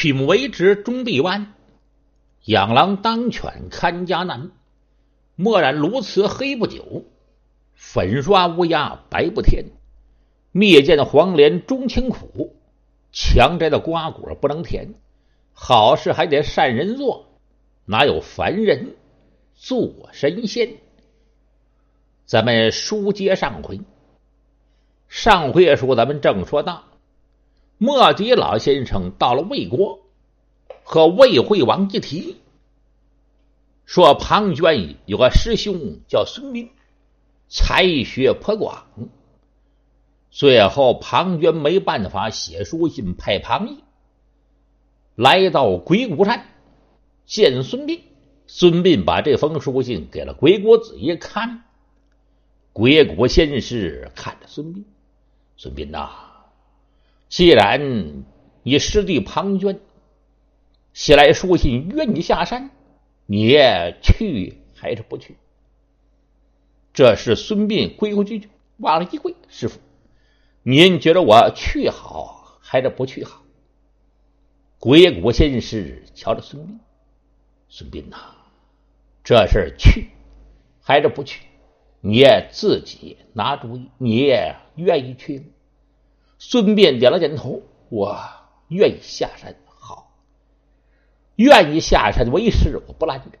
曲目为直终必弯，养狼当犬看家难。墨染鸬鹚黑不久，粉刷乌鸦白不甜。灭见黄连终清苦，强摘的瓜果不能甜。好事还得善人做，哪有凡人做神仙？咱们书接上回，上回也说咱们正说到。莫迪老先生到了魏国，和魏惠王一提，说庞涓有个师兄叫孙膑，才学颇广。最后庞涓没办法写书信派庞毅来到鬼谷山见孙膑。孙膑把这封书信给了鬼谷子一看，鬼谷先师看着孙膑，孙膑呐。既然你师弟庞涓写来书信约你下山，你去还是不去？这是孙膑规规矩矩，往了一跪，师傅，您觉得我去好还是不去好？鬼谷先师瞧着孙膑，孙膑呐，这事去还是不去？你自己拿主意，你也愿意去吗？孙膑点了点头，我愿意下山。好，愿意下山为师，我不拦着。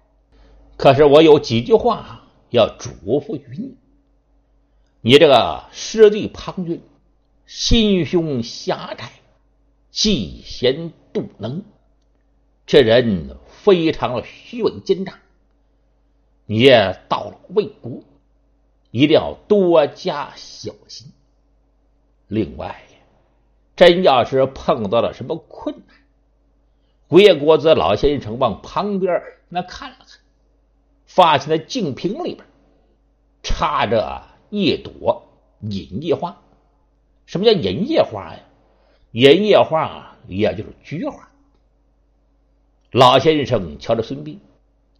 可是我有几句话要嘱咐于你：你这个师弟庞涓，心胸狭窄，嫉贤妒能，这人非常的虚伪奸诈。你也到了魏国，一定要多加小心。另外。真要是碰到了什么困难，鬼国子老先生往旁边那看了看，发现那净瓶里边插着一朵银叶花。什么叫银叶花呀？银叶花也就是菊花。老先生瞧着孙膑，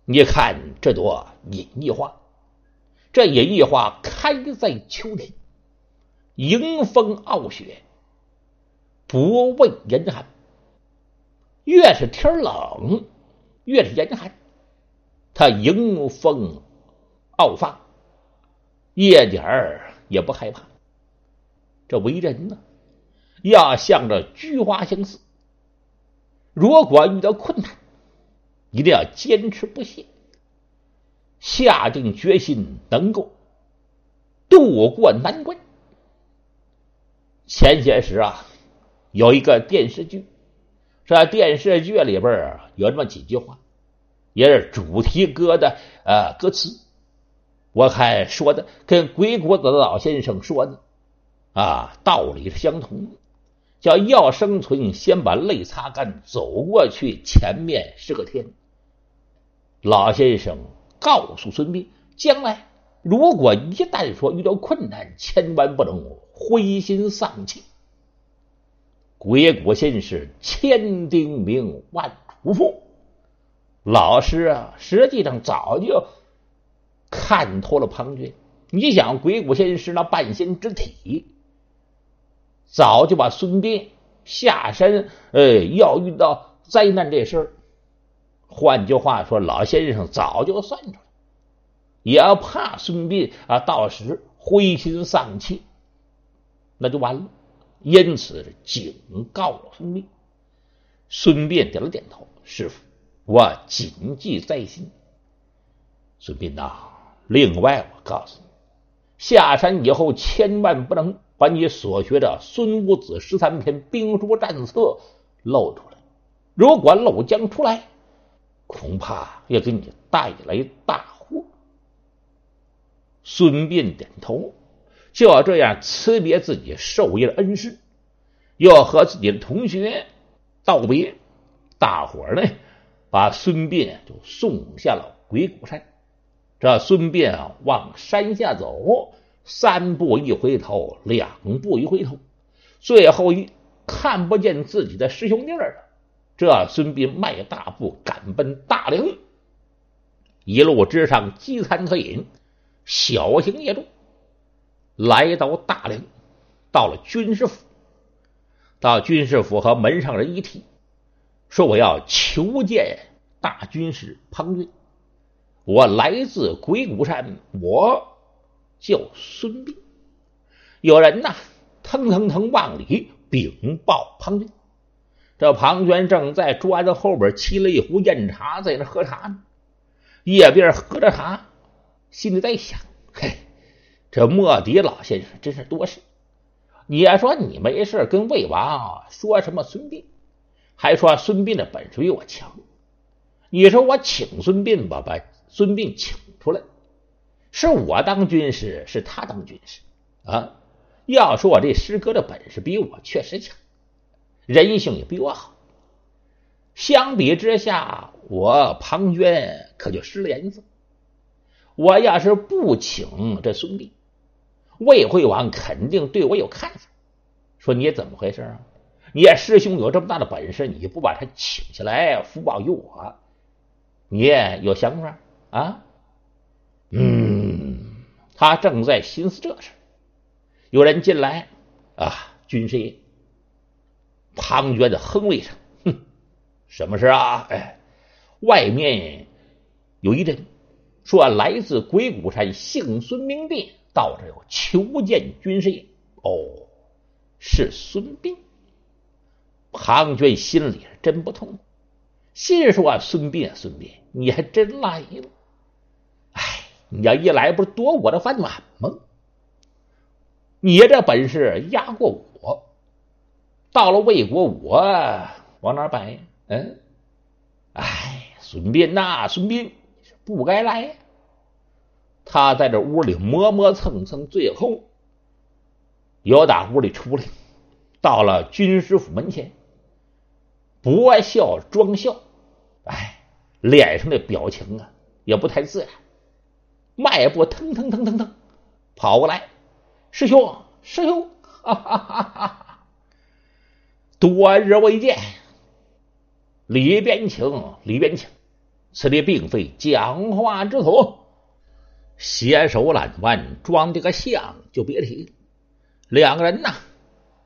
你看这朵银叶花，这银叶花开在秋天，迎风傲雪。不畏严寒，越是天冷，越是严寒。他迎风傲发，一点儿也不害怕。这为人呢，要向着菊花相似。如果遇到困难，一定要坚持不懈，下定决心，能够渡过难关。前些时啊。有一个电视剧，这电视剧里边有这么几句话，也是主题歌的呃歌词。我看说的跟鬼谷子老先生说的啊道理是相同的，叫要生存，先把泪擦干，走过去，前面是个天。老先生告诉孙膑，将来如果一旦说遇到困难，千万不能灰心丧气。鬼谷先是千叮咛万嘱咐，老师啊，实际上早就看透了庞涓。你想，鬼谷先师那半仙之体，早就把孙膑下山，呃，要遇到灾难这事儿。换句话说，老先生早就算出来，也要怕孙膑啊，到时灰心丧气，那就完了。因此警告了孙膑。孙膑点了点头：“师傅，我谨记在心。”孙膑呐，另外我告诉你，下山以后千万不能把你所学的《孙武子十三篇兵书战策》露出来。如果漏将出来，恐怕要给你带来大。孙膑点头。就要这样辞别自己授业的恩师，要和自己的同学道别。大伙儿呢，把孙膑就送下了鬼谷山。这孙膑啊，往山下走，三步一回头，两步一回头，最后一看不见自己的师兄弟了。这孙膑迈大步赶奔大陵，一路之上饥餐渴饮，小行夜住。来到大梁，到了军师府，到军师府和门上人一提，说我要求见大军师庞涓。我来自鬼谷山，我叫孙膑。有人呐，腾腾腾往里禀报庞涓。这庞涓正在桌子后边沏了一壶酽茶，在那喝茶呢。一边喝着茶，心里在想：嘿，这莫迪老先生真是多事。你说你没事跟魏王说什么孙膑，还说孙膑的本事比我强。你说我请孙膑吧，把孙膑请出来，是我当军师，是他当军师啊。要说我这师哥的本事比我确实强。人性也比我好，相比之下，我庞涓可就失了颜色。我要是不请这孙膑，魏惠王肯定对我有看法，说你怎么回事啊？你师兄有这么大的本事，你不把他请下来福报于我，你有想法啊？嗯，他正在心思这事，有人进来啊，军师爷。庞涓的哼了一声：“哼，什么事啊？哎，外面有一人说来自鬼谷山，姓孙名膑，到这要求见军师爷。哦，是孙膑。庞涓心里是真不痛，心说：孙膑，孙膑，你还真来了。哎，你要一来，不是夺我的饭碗吗？你这本事压过我。”到了魏国，我往哪摆？嗯，哎，孙膑呐，孙膑不该来。他在这屋里磨磨蹭蹭，最后又打屋里出来，到了军师府门前，博笑装笑，哎，脸上的表情啊也不太自然，迈步腾腾腾腾腾跑过来，师兄，师兄，哈哈哈哈！多日未见，里边请，里边请。此地并非讲话之所。携手揽腕，装的个像就别提。两个人呐，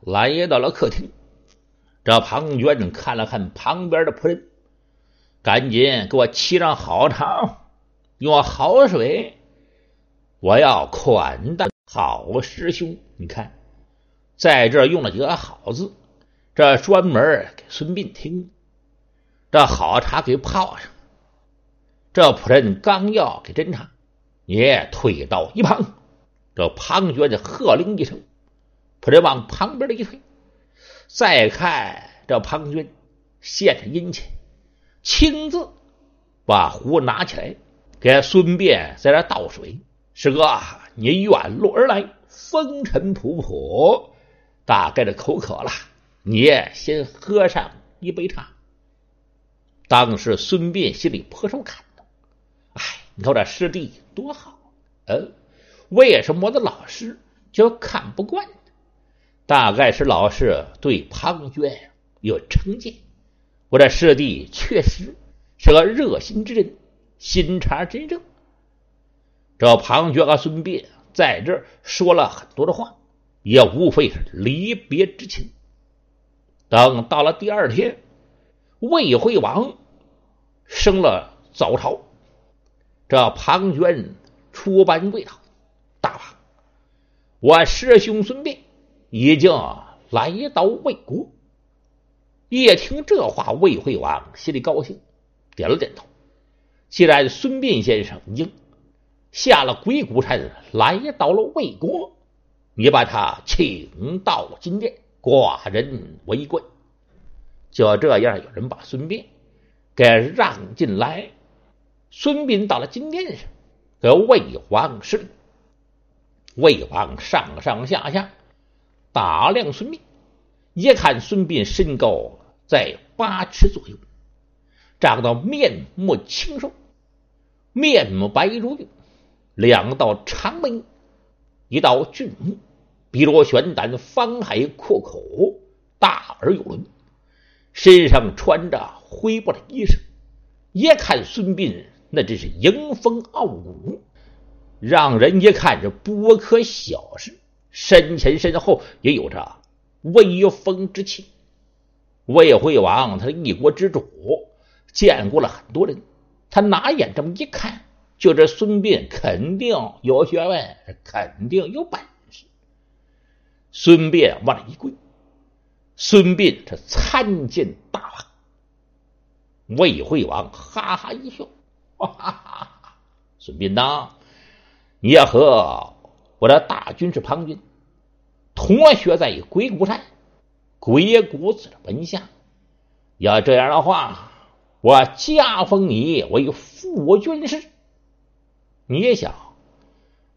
来到了客厅。这庞涓看了看旁边的仆人，赶紧给我沏上好茶，用好水。我要款待好师兄。你看，在这用了几个好字。这专门给孙膑听，这好茶给泡上。这仆人刚要给斟茶，也退到一旁。这庞涓就喝令一声，仆人往旁边的一退。再看这庞涓献上殷勤，亲自把壶拿起来，给孙膑在这倒水。师哥，你远路而来，风尘仆仆，大概的口渴了。你先喝上一杯茶。当时孙膑心里颇受感动。你看这师弟多好，嗯，为什么我的老师就看不惯？大概是老师对庞涓有成见。我这师弟确实是个热心之人，心肠真正。这庞涓和孙膑在这说了很多的话，也无非是离别之情。等到了第二天，魏惠王升了早朝，这庞涓出班跪道：“大王，我师兄孙膑已经来到魏国。”一听这话，魏惠王心里高兴，点了点头。既然孙膑先生已经下了鬼谷山，来到了魏国，你把他请到金殿。寡人为贵，就这样，有人把孙膑给让进来。孙膑到了金殿上，给魏王施礼。魏王上上下下打量孙膑，一看孙膑身高在八尺左右，长得面目清瘦，面目白如玉，两道长眉，一道俊目。碧罗玄胆，方海阔口，大而有轮，身上穿着灰布的衣裳，一看孙膑那真是迎风傲骨，让人一看这不可小视。身前身后也有着威风之气。魏惠王他是一国之主，见过了很多人，他拿眼这么一看，就这孙膑肯定有学问，肯定有本事。孙膑往那一跪，孙膑这参见大王。魏惠王哈哈一笑，哈哈哈孙膑呐，你也和我的大军师庞军同学在鬼谷山。鬼谷子的门下，要这样的话，我加封你为副军师。你也想，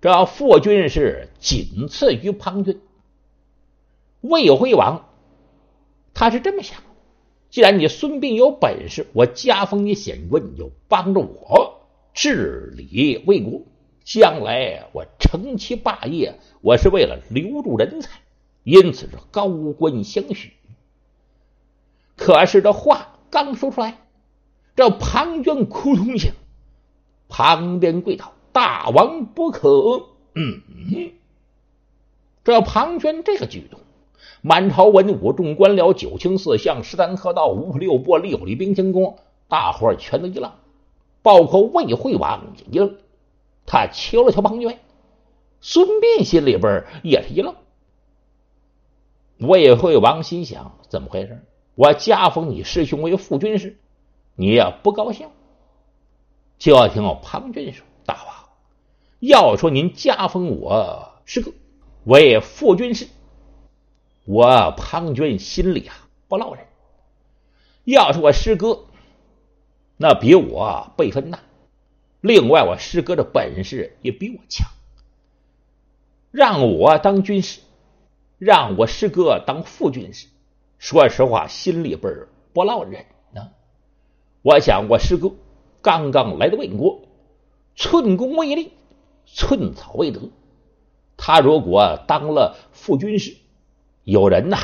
这副军师仅次于庞军。魏惠王他是这么想：既然你孙膑有本事，我加封你显官，你就帮着我治理魏国。将来我成其霸业，我是为了留住人才。因此是高官相许。可是这话刚说出来，这庞涓扑通一下，旁边跪倒：“大王不可！”嗯，这庞涓这个举动，满朝文武、众官僚、九卿四相、十三科道、五府六部、六里兵刑工，大伙儿全都一愣，包括魏惠王也一愣。他瞧了瞧庞涓，孙膑心里边也是一愣。魏惠王心想：怎么回事？我加封你师兄为副军师，你也不高兴。就要听庞涓说：“大王，要说您加封我师哥为副军师，我庞涓心里啊不落忍。要是我师哥，那比我辈分大，另外我师哥的本事也比我强，让我当军师。”让我师哥当副军师，说实话，心里边不落忍呢。我想，我师哥刚刚来到魏国，寸功未立，寸草未得。他如果当了副军师，有人呐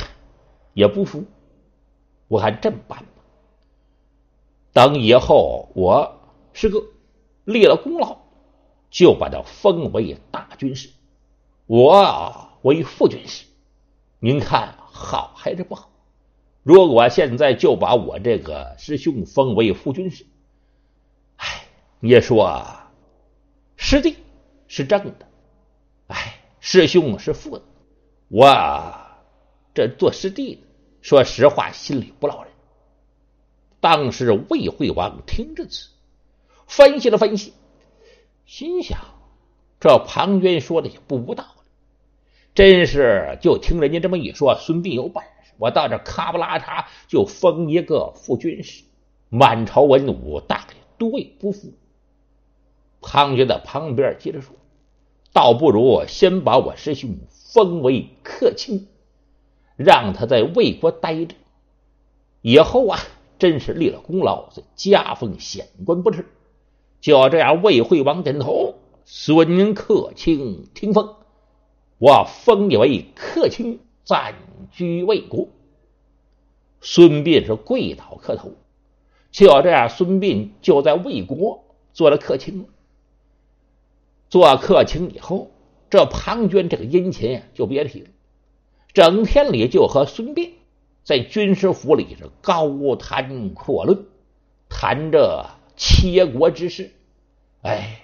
也不服。我看这么办吧，等以后我师哥立了功劳，就把他封为大军师，我为副军师。您看好还是不好？如果现在就把我这个师兄封为副军师，哎，你说师弟是正的，哎，师兄是负的，我这做师弟的，说实话心里不落忍。当时魏惠王听至此，分析了分析，心想：这庞涓说的也不无道理。真是，就听人家这么一说，孙膑有本事，我到这咔不拉碴就封一个副军师，满朝文武大概多位不服。庞涓在旁边接着说：“倒不如先把我师兄封为客卿，让他在魏国待着，以后啊，真是立了功劳，再加封显官不迟。”就这样，魏惠王点头，孙客卿听封。我封你为客卿，暂居魏国。孙膑是跪倒磕头，就这样，孙膑就在魏国做了客卿。做客卿以后，这庞涓这个殷勤就别提了，整天里就和孙膑在军师府里是高谈阔论，谈这切国之事，哎，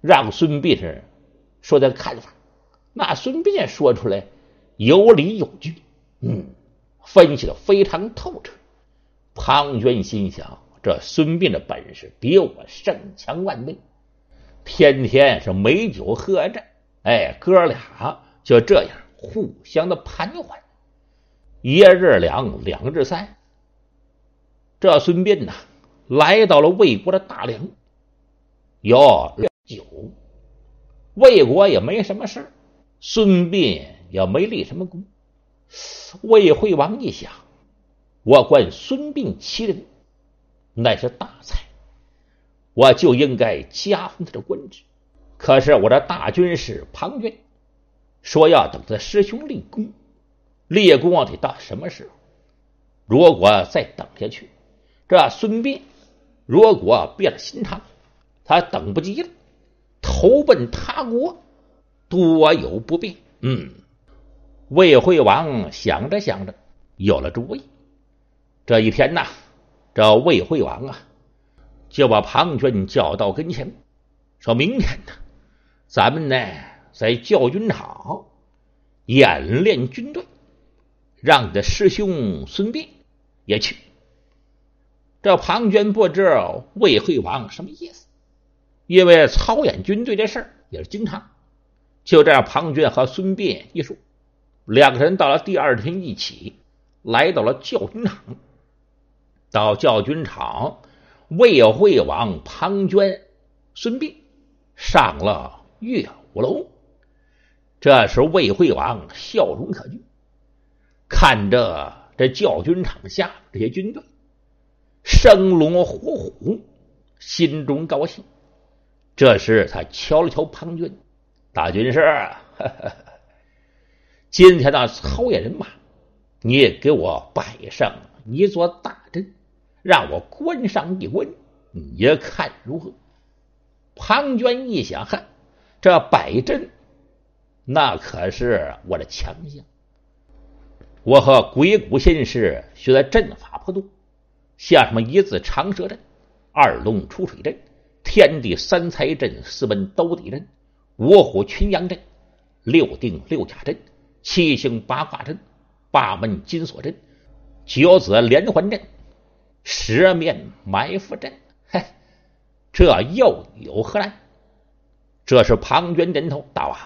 让孙膑是说点看法。那孙膑说出来有理有据，嗯，分析的非常透彻。庞涓心想：这孙膑的本事比我胜强万倍，天天是美酒喝着，哎，哥俩就这样互相的盘桓。一日两，两日三，这孙膑呐，来到了魏国的大梁，有酒，魏国也没什么事孙膑也没立什么功，魏惠王一想，我管孙膑其人，乃是大才，我就应该加封他的官职。可是我的大军师庞涓。说要等他师兄立功，立功得到什么时候？如果再等下去，这孙膑如果变了心肠，他等不及了，投奔他国。多有不便。嗯，魏惠王想着想着，有了主意。这一天呐，这魏惠王啊，就把庞涓叫到跟前，说明天呢，咱们呢在教军场演练军队，让你的师兄孙膑也去。这庞涓不知魏惠王什么意思，因为操演军队这事儿也是经常。就这样，庞涓和孙膑一说，两个人到了第二天一起来到了教军场。到教军场，魏惠王、庞涓、孙膑上了乐舞楼。这时，魏惠王笑容可掬，看着这教军场下这些军队。生龙活虎，心中高兴。这时，他敲了敲庞涓，大军师，今天的操演人马，你给我摆上一座大阵，让我观赏一观，你看如何？庞涓一想，哈，这摆阵，那可是我的强项。我和鬼谷先师学的阵法颇多。像什么一字长蛇阵、二龙出水阵、天地三才阵、四门兜底阵、五虎群羊阵、六定六甲阵、七星八卦阵、八门金锁阵、九子连环阵、十面埋伏阵，嘿，这又有何难？这是庞涓点头，大王，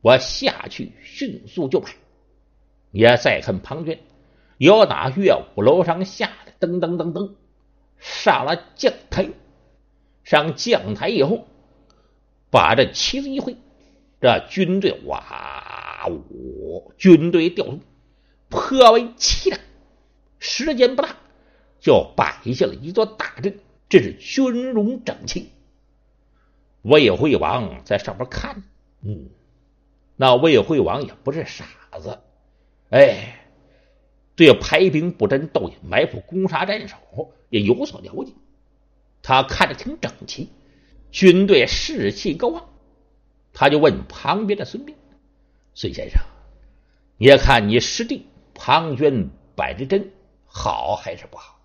我下去迅速就摆。也再看庞涓，由打乐舞楼上下。噔噔噔噔，上了将台，上将台以后，把这旗子一挥，这军队哇呜，军队调动颇为凄凉。时间不大，就摆下了一座大阵，这是军容整齐。魏惠王在上边看，嗯，那魏惠王也不是傻子，哎。对排兵布阵、斗隐埋伏、攻杀战守也有所了解。他看着挺整齐，军队士气高昂。他就问旁边的孙膑：“孙先生，你看你师弟庞涓摆的阵好还是不好？”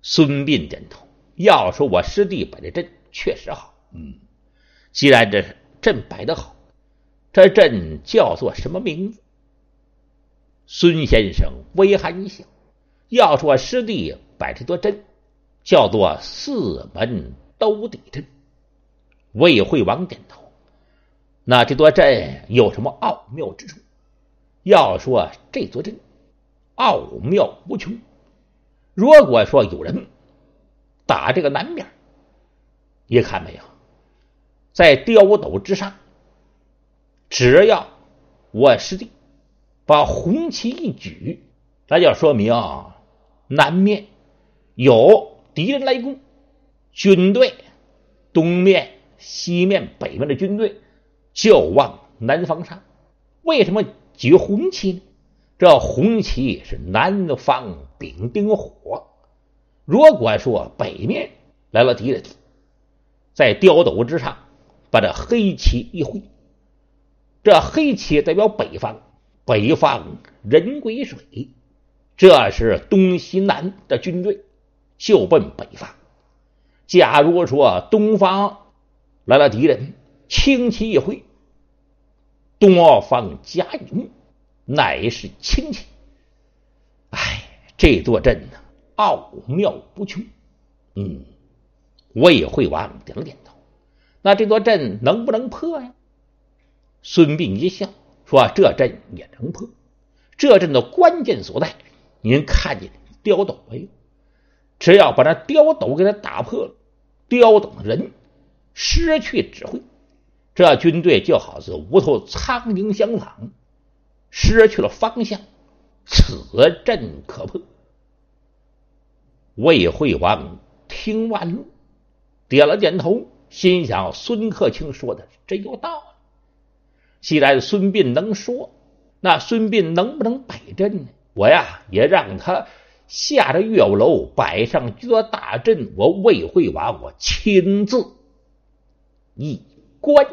孙膑点头：“要说我师弟摆的阵确实好。嗯，既然这阵摆的好，这阵叫做什么名字？”孙先生微含一笑：“要说师弟摆这座阵，叫做四门兜底阵。”魏惠王点头：“那这座阵有什么奥妙之处？”要说这座阵奥妙无穷。如果说有人打这个南面，你看没有，在碉斗之上，只要我师弟。把红旗一举，那就说明南面有敌人来攻，军队东面、西面、北面的军队就往南方上。为什么举红旗呢？这红旗是南方丙丁火。如果说北面来了敌人，在碉斗之上把这黑旗一挥，这黑旗代表北方。北方人归水，这是东西南的军队就奔北方。假如说东方来了敌人，轻骑一挥，东方加勇，乃是轻骑。哎，这座阵呢，奥妙不穷。嗯，魏惠王点了点头。那这座阵能不能破呀？孙膑一笑。说这阵也能破，这阵的关键所在，您看见刁斗没有？只要把那刁斗给他打破了，刁斗人失去指挥，这军队就好似无头苍蝇相仿，失去了方向，此阵可破。魏惠王听完了，点了点头，心想：孙克清说的真有道理。既然孙膑能说，那孙膑能不能摆阵呢？我呀也让他下着乐舞楼摆上一座大阵，我魏惠王我亲自一观。